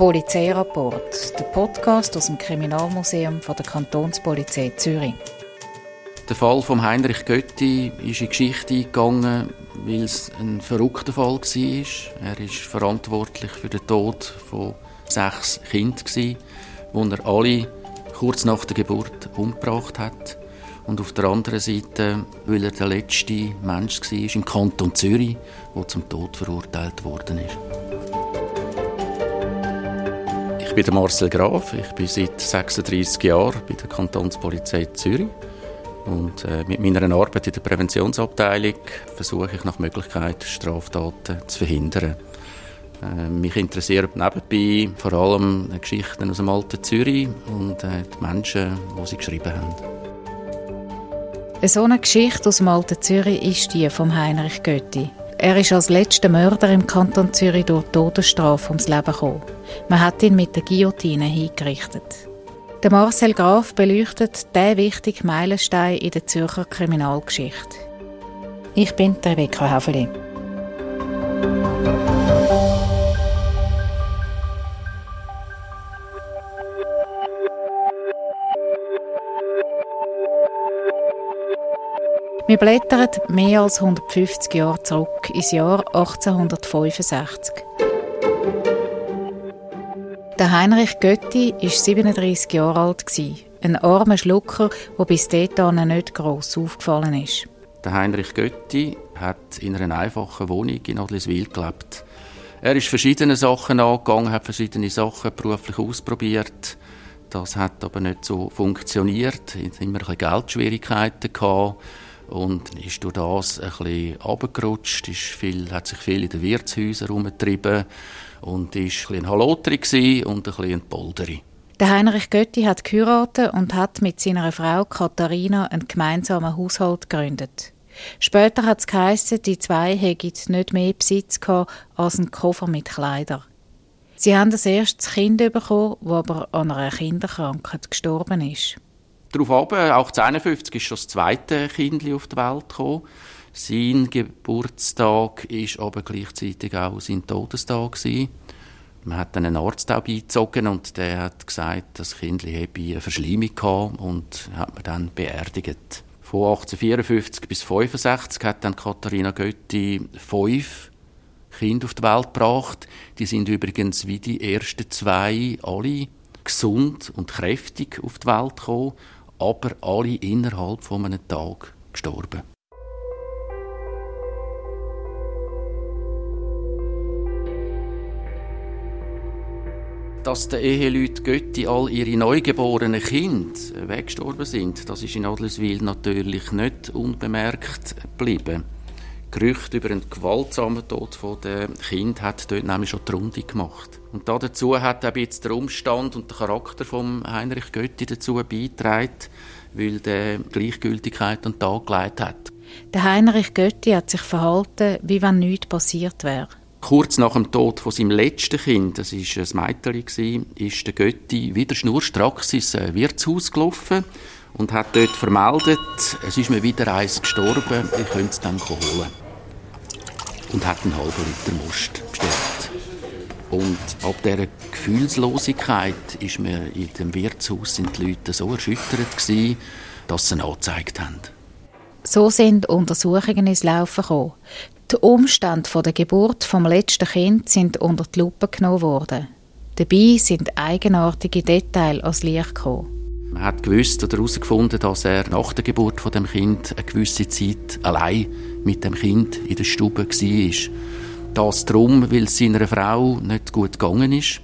Polizeirapport, der Podcast aus dem Kriminalmuseum der Kantonspolizei Zürich. Der Fall von Heinrich Götti ist in Geschichte eingegangen, weil es ein verrückter Fall war. Er ist verantwortlich für den Tod von sechs Kindern, die er alle kurz nach der Geburt umgebracht hat. Und auf der anderen Seite, weil er der letzte Mensch war im Kanton Zürich, der zum Tod verurteilt worden ist. Ich bin Marcel Graf, ich bin seit 36 Jahren bei der Kantonspolizei Zürich. Und äh, mit meiner Arbeit in der Präventionsabteilung versuche ich nach Möglichkeit, Straftaten zu verhindern. Äh, mich interessieren nebenbei vor allem Geschichten aus dem alten Zürich und äh, die Menschen, die sie geschrieben haben. Eine Geschichte aus dem alten Zürich ist die von Heinrich Götti. Er ist als letzter Mörder im Kanton Zürich durch Todesstrafe ums Leben gekommen. Man hat ihn mit der Guillotine hingerichtet. Der Marcel Graf beleuchtet den wichtigen Meilenstein in der Zürcher Kriminalgeschichte. Ich bin Rebecca Haveli. Wir blättern mehr als 150 Jahre zurück ins Jahr 1865. Der Heinrich Götti war 37 Jahre alt. Ein armer Schlucker, der bis dahin nicht gross aufgefallen ist. Der Heinrich Götti hat in einer einfachen Wohnung in Adliswil gelebt. Er ist verschiedene Sachen angegangen, hat verschiedene Sachen beruflich ausprobiert. Das hat aber nicht so funktioniert. Er hatte immer Geldschwierigkeiten gehabt und ist durch das ein bisschen runtergerutscht, ist viel, hat sich viel in den Wirtshäusern herumgetrieben und ist ein, ein Halotri und ein bisschen ein Polderi. Der Heinrich Götti hat geheiratet und hat mit seiner Frau Katharina einen gemeinsamen Haushalt gegründet. Später hat es geheissen, die zwei hätten nicht mehr Besitz gehabt als einen Koffer mit Kleidern. Sie haben das erste Kind bekommen, das aber an einer Kinderkrankheit gestorben ist. Darauf ab, auch 1951 ist schon das zweite Kind auf die Welt gekommen. Sein Geburtstag ist aber gleichzeitig auch sein Todestag gewesen. Man hat dann einen Arzt auch beizogen und der hat gesagt, das Kind habe eine Verschleimung gehabt und hat man dann beerdigt. Von 1854 bis 1865 hat dann Katharina Götti fünf Kinder auf die Welt gebracht. Die sind übrigens wie die ersten zwei alle gesund und kräftig auf die Welt gekommen aber alle innerhalb von einem Tag gestorben. Dass den Eheleuten Götti all ihre neugeborenen Kinder weggestorben sind, das ist in Adliswil natürlich nicht unbemerkt geblieben. Gerücht über einen gewaltsamen Tod der Kind hat dort nämlich schon die Runde gemacht. Und dazu hat auch jetzt der Umstand und der Charakter von Heinrich Götti dazu beigetragen, weil der Gleichgültigkeit an den Tag gelegt hat. Der Heinrich Götti hat sich verhalten, wie wenn nichts passiert wäre. Kurz nach dem Tod von seinem letzten Kind, das war ein Mädchen, ist der Götti wieder schnurstracks ins Wirtshaus gelaufen und hat dort vermeldet, es ist mir wieder eins gestorben, ich könnte es dann holen. Und hat einen halben Liter Most bestellt. Und ab dieser Gefühlslosigkeit ist mir in dem Wirtshaus sind die Leute so erschüttert gewesen, dass sie ihn angezeigt haben. So sind Untersuchungen ins Laufen gekommen. Die Umstände der Geburt vom letzten Kind sind unter die Lupe genommen worden. Dabei sind eigenartige Details ans Licht gekommen. Man hat gewusst oder herausgefunden, dass er nach der Geburt von dem Kind eine gewisse Zeit allein mit dem Kind in der Stube war. Das darum, weil es seiner Frau nicht gut gegangen ist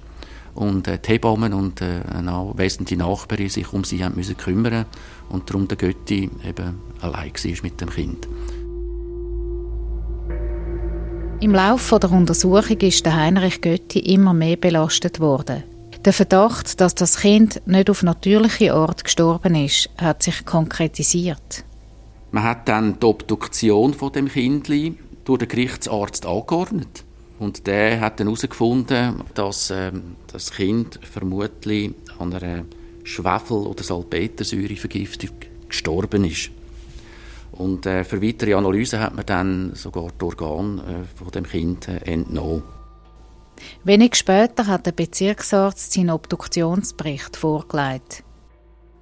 und äh, die Hebammen und äh, eine wesentliche Nachbarin sich um sie haben kümmern und darum der Götti eben allein war mit dem Kind. Im Laufe der Untersuchung ist Heinrich Götti immer mehr belastet worden. Der Verdacht, dass das Kind nicht auf natürliche Art gestorben ist, hat sich konkretisiert. Man hat dann die Obduktion von dem Kindli durch den Gerichtsarzt angeordnet und der hat dann herausgefunden, dass ähm, das Kind vermutlich an einer Schwefel- oder Salpetersäurevergiftung gestorben ist. Und äh, für weitere Analysen hat man dann sogar die Organe äh, von dem Kind äh, entnommen. Wenig später hat der Bezirksarzt seinen Obduktionsbericht vorgelegt.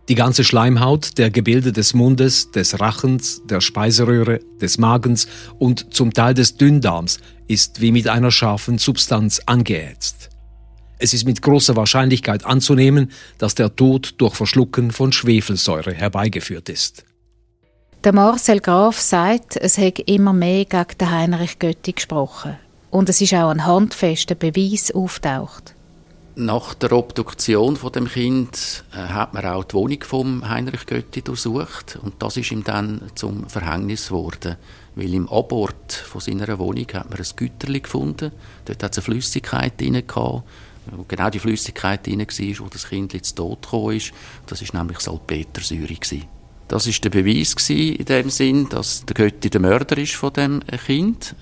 Die ganze Schleimhaut der Gebilde des Mundes, des Rachens, der Speiseröhre, des Magens und zum Teil des Dünndarms ist wie mit einer scharfen Substanz angeätzt. Es ist mit großer Wahrscheinlichkeit anzunehmen, dass der Tod durch Verschlucken von Schwefelsäure herbeigeführt ist. Der Marcel Graf sagt, es hätte immer mehr gegen den Heinrich Götti gesprochen. Und es ist auch ein handfester Beweis auftaucht. Nach der Obduktion von dem Kind äh, hat man auch die Wohnung von Heinrich Götti durchsucht und das ist ihm dann zum Verhängnis geworden, weil im Abort von seiner Wohnung hat man ein Güterli gefunden. Dort hat es eine Flüssigkeit drin wo genau die Flüssigkeit drin war, wo das Kind zu Tod gekommen ist. Das ist nämlich Salpetersäure Das ist der Beweis in dem Sinn, dass der Götti der Mörder ist von dem Kind.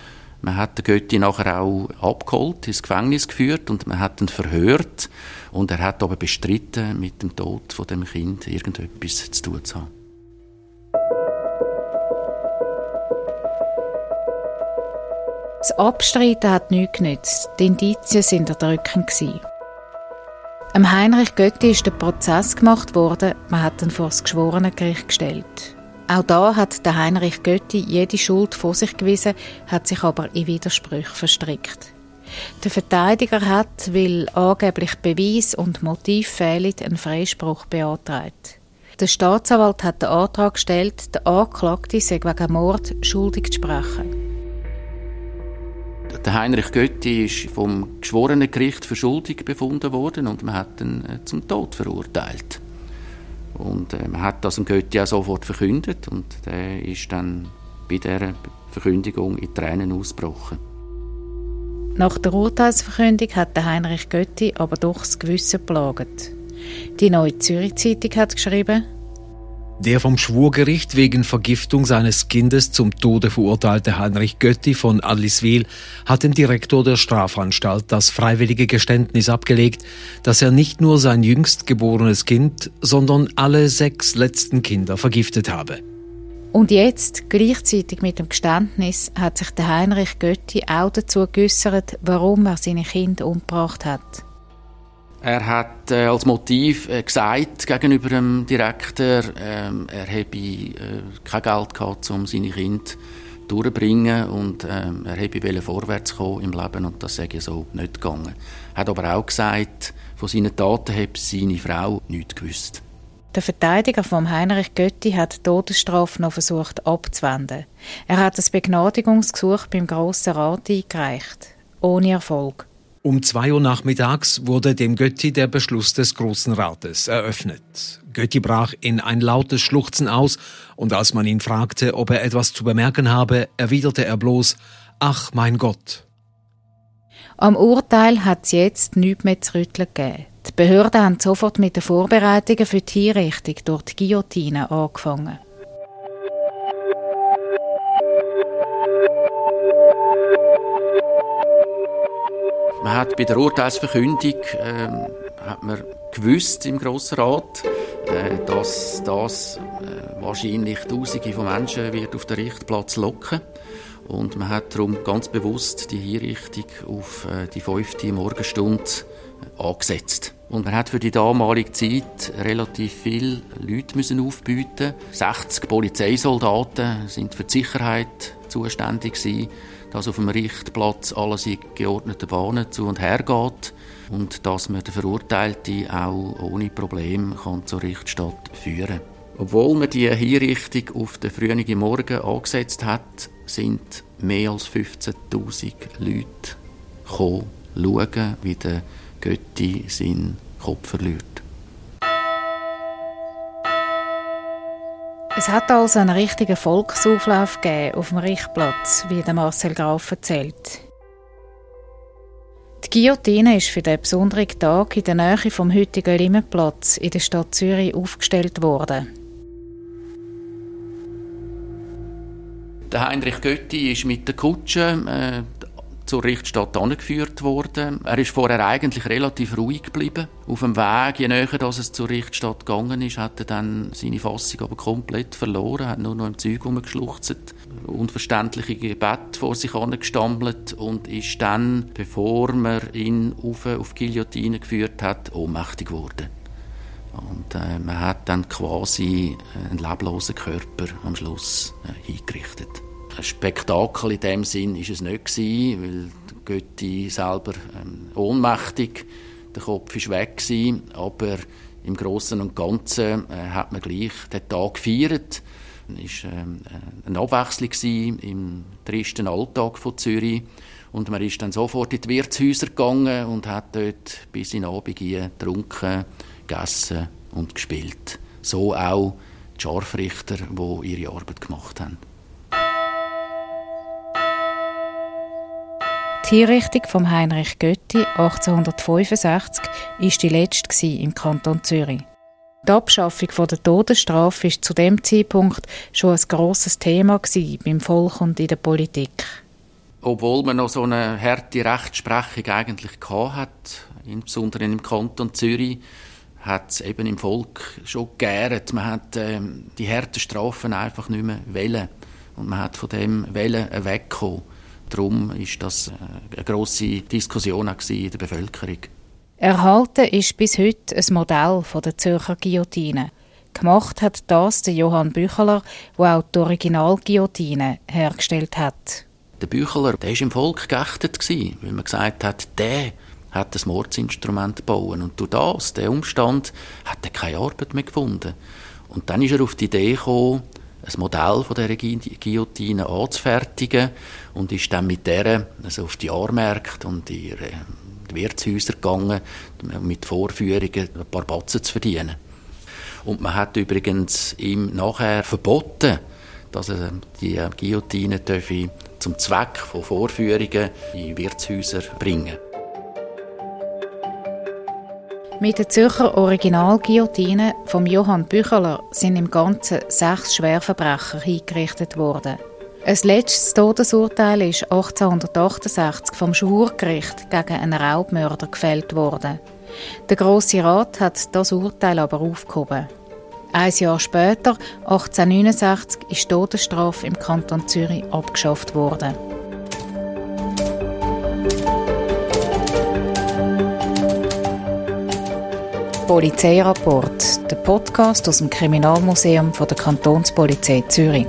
Man hat den Götti nachher auch abgeholt, ins Gefängnis geführt und man hat ihn verhört. Und er hat aber bestritten, mit dem Tod von dem Kind irgendetwas zu tun zu haben. Das Abstreiten hat nichts genützt. Die Indizien sind erdrückend. Am Heinrich Götti ist der Prozess gemacht worden, man hat ihn vor das Geschworenengericht gestellt. Auch da hat der Heinrich Götti jede Schuld vor sich gewiesen, hat sich aber in Widersprüche verstrickt. Der Verteidiger hat, weil angeblich Beweis und Motiv fehlen, einen Freispruch beantragt. Der Staatsanwalt hat den Antrag gestellt, der Anklagte sei wegen Mord schuldig zu sprechen. Der Heinrich Götti ist vom geschworenen Gericht für schuldig befunden worden und man hat ihn äh, zum Tod verurteilt. Und äh, man hat das dem Götti auch sofort verkündet und der ist dann bei dieser Verkündigung in Tränen ausgebrochen. Nach der Urteilsverkündung hat Heinrich Götti aber doch das Gewissen plagt. Die Neue Zürich Zeitung hat geschrieben, der vom Schwurgericht wegen Vergiftung seines Kindes zum Tode verurteilte Heinrich Götti von Adliswil hat dem Direktor der Strafanstalt das freiwillige Geständnis abgelegt, dass er nicht nur sein jüngst geborenes Kind, sondern alle sechs letzten Kinder vergiftet habe. Und jetzt, gleichzeitig mit dem Geständnis, hat sich der Heinrich Götti auch dazu geäußert, warum er seine Kinder umgebracht hat. Er hat äh, als Motiv äh, gesagt gegenüber dem Direktor, äh, er habe äh, kein Geld gehabt, um seine Kinder durchzubringen und ähm, er habe vorwärts kommen im Leben und das sei so nicht gegangen. Er hat aber auch gesagt, von seinen Taten habe seine Frau nichts gewusst. Der Verteidiger von Heinrich Götti hat die Todesstrafe noch versucht abzuwenden. Er hat das Begnadigungsgesuch beim Grossen Rat eingereicht, ohne Erfolg. Um zwei Uhr nachmittags wurde dem Götti der Beschluss des Großen Rates eröffnet. Götti brach in ein lautes Schluchzen aus, und als man ihn fragte, ob er etwas zu bemerken habe, erwiderte er bloß Ach mein Gott. Am Urteil hat es jetzt nichts mehr zu rütteln gegeben. Die Behörden haben sofort mit den Vorbereitungen für die Hinrichtung durch die Guillotine angefangen. Man hat bei der Urteilsverkündung ähm, hat man gewusst im Grossen Rat, äh, dass das äh, wahrscheinlich Tausende von Menschen wird auf den Richtplatz locken und man hat darum ganz bewusst die Hinrichtung auf äh, die fünfte Morgenstunde äh, angesetzt. Und man hat für die damalige Zeit relativ viele Leute müssen aufbieten. 60 Polizeisoldaten sind für die Sicherheit zuständig gewesen dass auf dem Richtplatz alles in geordneten Bahnen zu und her geht und dass man den Verurteilten auch ohne Probleme kann zur Richtstadt führen kann. Obwohl man die Hinrichtung auf den frühen Morgen angesetzt hat, sind mehr als 15.000 Leute gekommen, schauen, wie der Götti seinen Kopf verliert. Es hat also einen richtigen Volksauflauf gegeben auf dem Richtplatz, wie der Marcel Graf erzählt. Die Guillotine ist für den besonderen Tag in der Nähe vom heutigen Limmenplatz in der Stadt Zürich aufgestellt worden. Heinrich Götti ist mit der Kutsche äh, zur Richtstadt angeführt worden. Er ist vorher eigentlich relativ ruhig geblieben. Auf dem Weg, je näher dass es zur Richtstadt gegangen ist, hat er dann seine Fassung aber komplett verloren, hat nur noch im Zeug rumgeschluchzt, unverständliche Gebete vor sich angestammelt und ist dann, bevor man ihn auf, auf die Guillotine geführt hat, ohnmächtig geworden. Und äh, man hat dann quasi einen leblosen Körper am Schluss äh, hingerichtet. Ein Spektakel in dem Sinn ist es nicht gewesen, weil Götti selber ähm, ohnmächtig, der Kopf ist weg gewesen, aber im Großen und Ganzen äh, hat man gleich den Tag gefeiert. Es war ähm, eine Abwechslung im tristen Alltag von Zürich und man ist dann sofort in die Wirtshäuser gegangen und hat dort bis in Abend getrunken, gegessen und gespielt. So auch die Scharfrichter, die ihre Arbeit gemacht haben. Die Hinrichtung von Heinrich Götti 1865 war die letzte im Kanton Zürich. Die Abschaffung der Todesstrafe war zu dem Zeitpunkt schon ein grosses Thema beim Volk und in der Politik. Obwohl man noch so eine harte Rechtsprechung eigentlich hat, insbesondere im Kanton Zürich, hat es eben im Volk schon gegärt. Man hat ähm, die harten Strafen einfach nicht mehr wählen und man hat von dem Wählen weggekommen. Darum ist das äh, eine grosse Diskussion in der Bevölkerung. Erhalten ist bis heute ein Modell von der Zürcher Guillotine. Gemacht hat das der Johann Bücheler, der auch die Original-Guillotine hergestellt hat. Der Bücheler, der war im Volk geächtet, weil man gesagt hat, der hat das Mordsinstrument gebaut. Und durch das, der Umstand, hat er keine Arbeit mehr gefunden. Und dann ist er auf die Idee gekommen, ein Modell von der Guillotine anzufertigen und ist dann mit der also auf die Jahrmärkte und die, äh, Wirtshäuser gegangen, mit Vorführungen ein paar Batzen zu verdienen. Und man hat übrigens ihm nachher verboten, dass er die Guillotine zum Zweck von Vorführungen in Wirtshäuser bringen mit der Zürcher Original-Guillotine von Johann Bücheler sind im Ganzen sechs Schwerverbrecher hingerichtet worden. Ein letztes Todesurteil ist 1868 vom Schwurgericht gegen einen Raubmörder gefällt worden. Der Grosse Rat hat das Urteil aber aufgehoben. Ein Jahr später, 1869, ist die Todesstrafe im Kanton Zürich abgeschafft worden. Polizeirapport, der Podcast aus dem Kriminalmuseum der Kantonspolizei Zürich.